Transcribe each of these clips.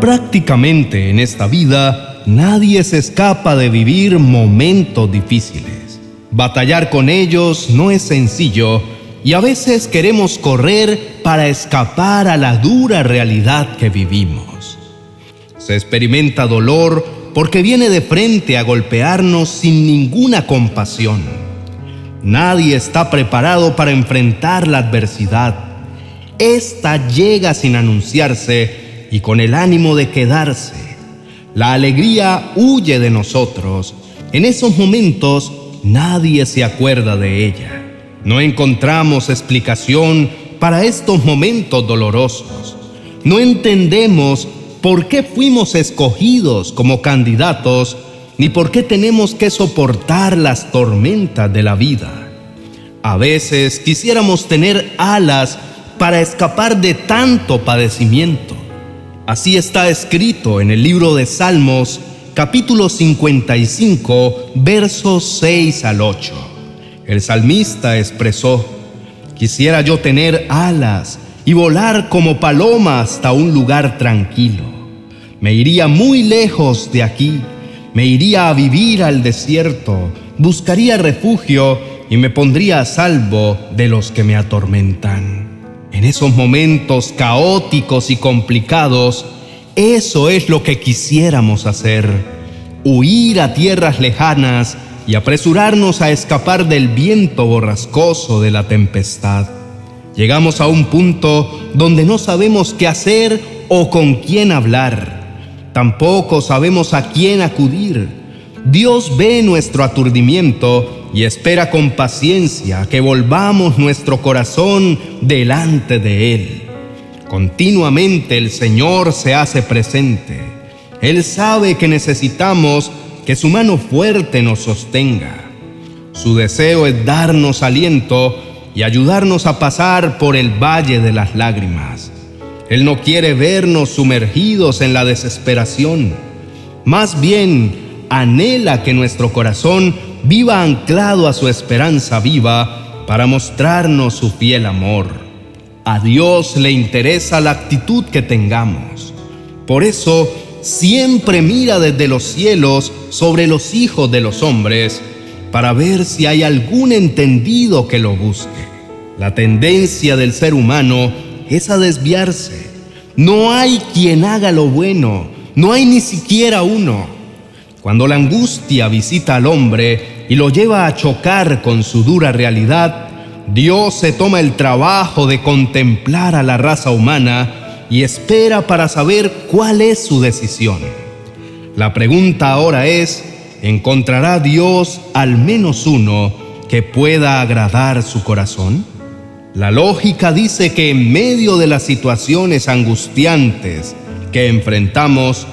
Prácticamente en esta vida nadie se escapa de vivir momentos difíciles. Batallar con ellos no es sencillo y a veces queremos correr para escapar a la dura realidad que vivimos. Se experimenta dolor porque viene de frente a golpearnos sin ninguna compasión. Nadie está preparado para enfrentar la adversidad. Esta llega sin anunciarse y con el ánimo de quedarse. La alegría huye de nosotros. En esos momentos nadie se acuerda de ella. No encontramos explicación para estos momentos dolorosos. No entendemos por qué fuimos escogidos como candidatos ni por qué tenemos que soportar las tormentas de la vida. A veces quisiéramos tener alas para escapar de tanto padecimiento. Así está escrito en el libro de Salmos, capítulo 55, versos 6 al 8. El salmista expresó, quisiera yo tener alas y volar como paloma hasta un lugar tranquilo. Me iría muy lejos de aquí, me iría a vivir al desierto, buscaría refugio y me pondría a salvo de los que me atormentan. En esos momentos caóticos y complicados, eso es lo que quisiéramos hacer, huir a tierras lejanas y apresurarnos a escapar del viento borrascoso de la tempestad. Llegamos a un punto donde no sabemos qué hacer o con quién hablar. Tampoco sabemos a quién acudir. Dios ve nuestro aturdimiento y espera con paciencia que volvamos nuestro corazón delante de Él. Continuamente el Señor se hace presente. Él sabe que necesitamos que su mano fuerte nos sostenga. Su deseo es darnos aliento y ayudarnos a pasar por el valle de las lágrimas. Él no quiere vernos sumergidos en la desesperación. Más bien, anhela que nuestro corazón viva anclado a su esperanza viva para mostrarnos su fiel amor. A Dios le interesa la actitud que tengamos. Por eso siempre mira desde los cielos sobre los hijos de los hombres para ver si hay algún entendido que lo busque. La tendencia del ser humano es a desviarse. No hay quien haga lo bueno, no hay ni siquiera uno. Cuando la angustia visita al hombre y lo lleva a chocar con su dura realidad, Dios se toma el trabajo de contemplar a la raza humana y espera para saber cuál es su decisión. La pregunta ahora es, ¿encontrará Dios al menos uno que pueda agradar su corazón? La lógica dice que en medio de las situaciones angustiantes que enfrentamos,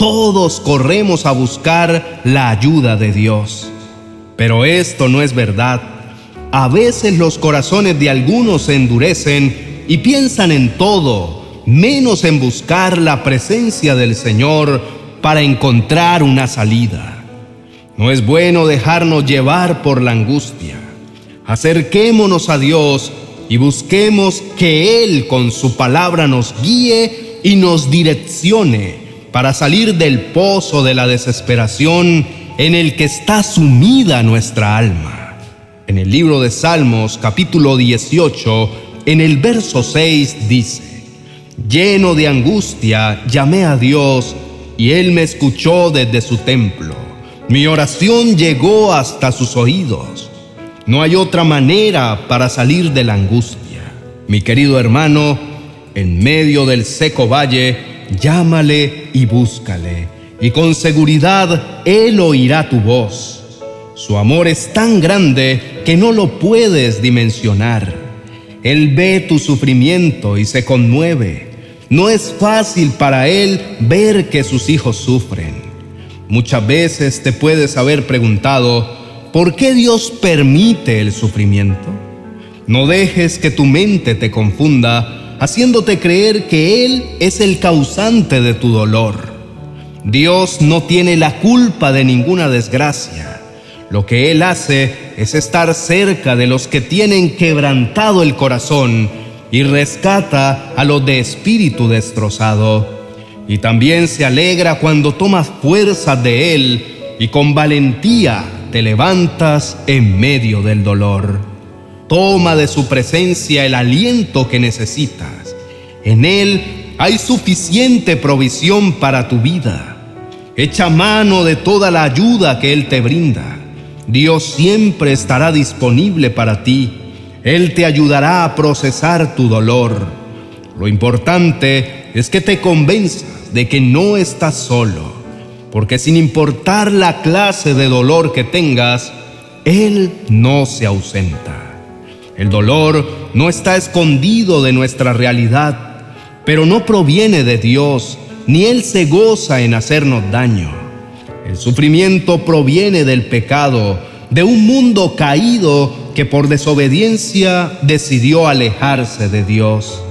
todos corremos a buscar la ayuda de Dios. Pero esto no es verdad. A veces los corazones de algunos se endurecen y piensan en todo, menos en buscar la presencia del Señor para encontrar una salida. No es bueno dejarnos llevar por la angustia. Acerquémonos a Dios y busquemos que Él con su palabra nos guíe y nos direccione para salir del pozo de la desesperación en el que está sumida nuestra alma. En el libro de Salmos capítulo 18, en el verso 6 dice, Lleno de angustia, llamé a Dios y Él me escuchó desde su templo. Mi oración llegó hasta sus oídos. No hay otra manera para salir de la angustia. Mi querido hermano, en medio del seco valle, llámale y búscale, y con seguridad Él oirá tu voz. Su amor es tan grande que no lo puedes dimensionar. Él ve tu sufrimiento y se conmueve. No es fácil para Él ver que sus hijos sufren. Muchas veces te puedes haber preguntado, ¿por qué Dios permite el sufrimiento? No dejes que tu mente te confunda haciéndote creer que Él es el causante de tu dolor. Dios no tiene la culpa de ninguna desgracia. Lo que Él hace es estar cerca de los que tienen quebrantado el corazón y rescata a los de espíritu destrozado. y también se alegra cuando tomas fuerza de Él y con valentía te levantas en medio del dolor. Toma de su presencia el aliento que necesitas. En Él hay suficiente provisión para tu vida. Echa mano de toda la ayuda que Él te brinda. Dios siempre estará disponible para ti. Él te ayudará a procesar tu dolor. Lo importante es que te convenzas de que no estás solo, porque sin importar la clase de dolor que tengas, Él no se ausenta. El dolor no está escondido de nuestra realidad, pero no proviene de Dios, ni Él se goza en hacernos daño. El sufrimiento proviene del pecado, de un mundo caído que por desobediencia decidió alejarse de Dios.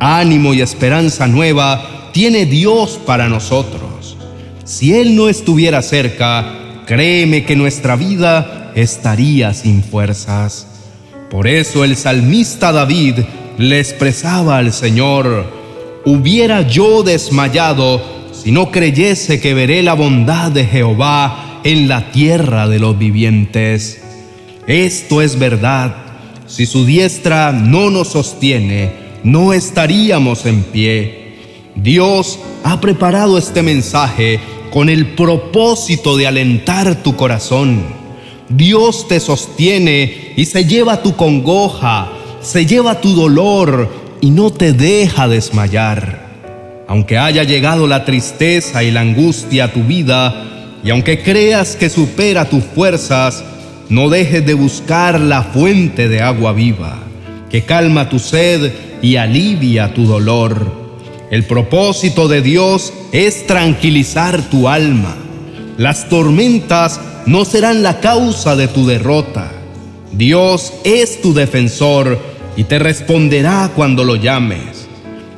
Ánimo y esperanza nueva tiene Dios para nosotros. Si Él no estuviera cerca, créeme que nuestra vida estaría sin fuerzas. Por eso el salmista David le expresaba al Señor, hubiera yo desmayado si no creyese que veré la bondad de Jehová en la tierra de los vivientes. Esto es verdad. Si su diestra no nos sostiene, no estaríamos en pie. Dios ha preparado este mensaje con el propósito de alentar tu corazón. Dios te sostiene y se lleva tu congoja, se lleva tu dolor y no te deja desmayar. Aunque haya llegado la tristeza y la angustia a tu vida, y aunque creas que supera tus fuerzas, no dejes de buscar la fuente de agua viva, que calma tu sed y alivia tu dolor. El propósito de Dios es tranquilizar tu alma. Las tormentas no serán la causa de tu derrota. Dios es tu defensor y te responderá cuando lo llames.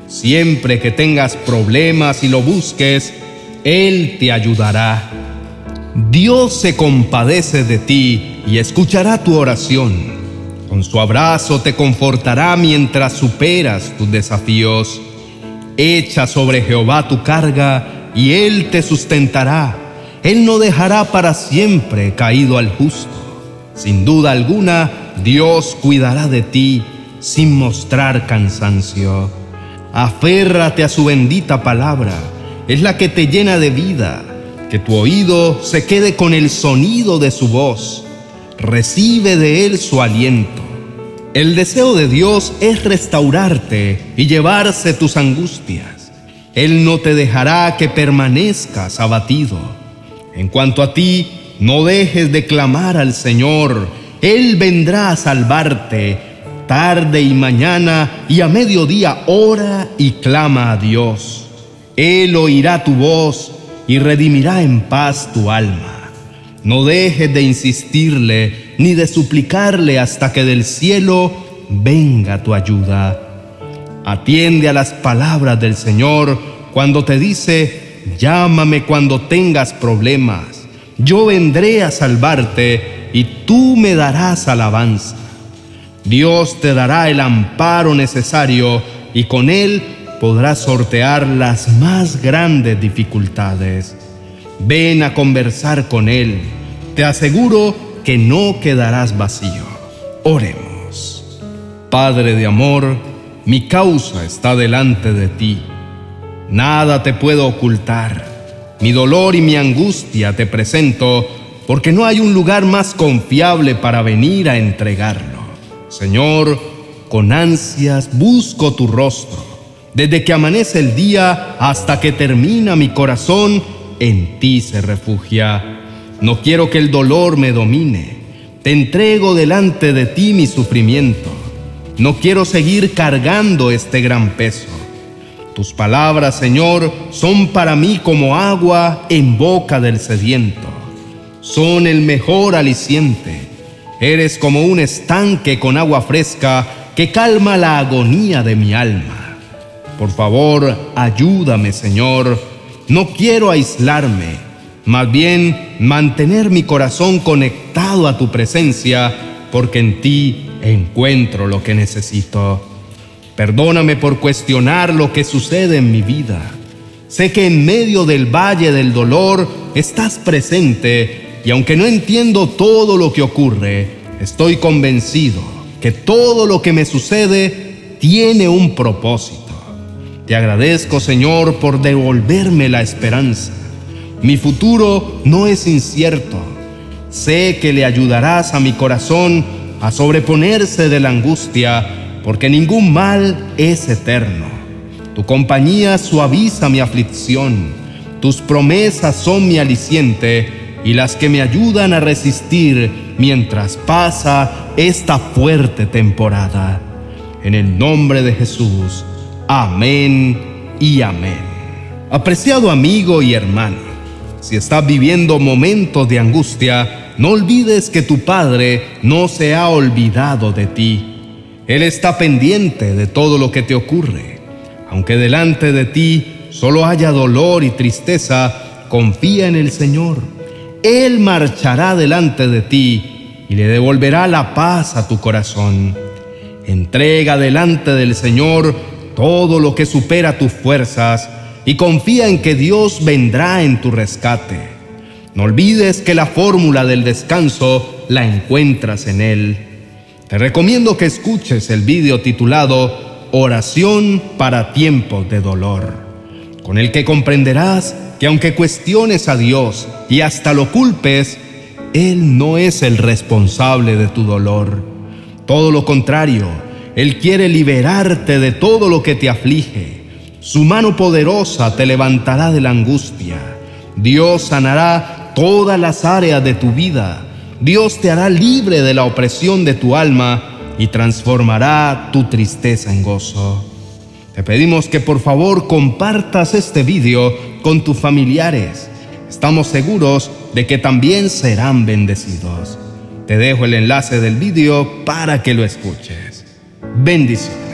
Siempre que tengas problemas y lo busques, Él te ayudará. Dios se compadece de ti y escuchará tu oración. Con su abrazo te confortará mientras superas tus desafíos. Echa sobre Jehová tu carga y Él te sustentará. Él no dejará para siempre caído al justo. Sin duda alguna, Dios cuidará de ti sin mostrar cansancio. Aférrate a su bendita palabra, es la que te llena de vida. Que tu oído se quede con el sonido de su voz. Recibe de él su aliento. El deseo de Dios es restaurarte y llevarse tus angustias. Él no te dejará que permanezcas abatido. En cuanto a ti, no dejes de clamar al Señor. Él vendrá a salvarte tarde y mañana y a mediodía ora y clama a Dios. Él oirá tu voz y redimirá en paz tu alma. No dejes de insistirle ni de suplicarle hasta que del cielo venga tu ayuda. Atiende a las palabras del Señor cuando te dice, llámame cuando tengas problemas. Yo vendré a salvarte y tú me darás alabanza. Dios te dará el amparo necesario y con él podrás sortear las más grandes dificultades. Ven a conversar con Él. Te aseguro que no quedarás vacío. Oremos. Padre de amor, mi causa está delante de ti. Nada te puedo ocultar. Mi dolor y mi angustia te presento porque no hay un lugar más confiable para venir a entregarlo. Señor, con ansias busco tu rostro. Desde que amanece el día hasta que termina mi corazón, en ti se refugia. No quiero que el dolor me domine. Te entrego delante de ti mi sufrimiento. No quiero seguir cargando este gran peso. Tus palabras, Señor, son para mí como agua en boca del sediento. Son el mejor aliciente Eres como un estanque con agua fresca que calma la agonía de mi alma. Por favor, ayúdame, Señor. No quiero aislarme, más bien mantener mi corazón conectado a tu presencia, porque en ti encuentro lo que necesito. Perdóname por cuestionar lo que sucede en mi vida. Sé que en medio del valle del dolor estás presente y aunque no entiendo todo lo que ocurre, estoy convencido que todo lo que me sucede tiene un propósito. Te agradezco, Señor, por devolverme la esperanza. Mi futuro no es incierto. Sé que le ayudarás a mi corazón a sobreponerse de la angustia, porque ningún mal es eterno. Tu compañía suaviza mi aflicción, tus promesas son mi aliciente y las que me ayudan a resistir mientras pasa esta fuerte temporada. En el nombre de Jesús, amén y amén. Apreciado amigo y hermano, si estás viviendo momentos de angustia, no olvides que tu Padre no se ha olvidado de ti. Él está pendiente de todo lo que te ocurre. Aunque delante de ti solo haya dolor y tristeza, confía en el Señor. Él marchará delante de ti y le devolverá la paz a tu corazón. Entrega delante del Señor todo lo que supera tus fuerzas y confía en que Dios vendrá en tu rescate. No olvides que la fórmula del descanso la encuentras en Él. Te recomiendo que escuches el vídeo titulado Oración para tiempos de dolor, con el que comprenderás que aunque cuestiones a Dios y hasta lo culpes, Él no es el responsable de tu dolor. Todo lo contrario, Él quiere liberarte de todo lo que te aflige. Su mano poderosa te levantará de la angustia. Dios sanará todas las áreas de tu vida. Dios te hará libre de la opresión de tu alma y transformará tu tristeza en gozo. Te pedimos que por favor compartas este video con tus familiares. Estamos seguros de que también serán bendecidos. Te dejo el enlace del video para que lo escuches. Bendiciones.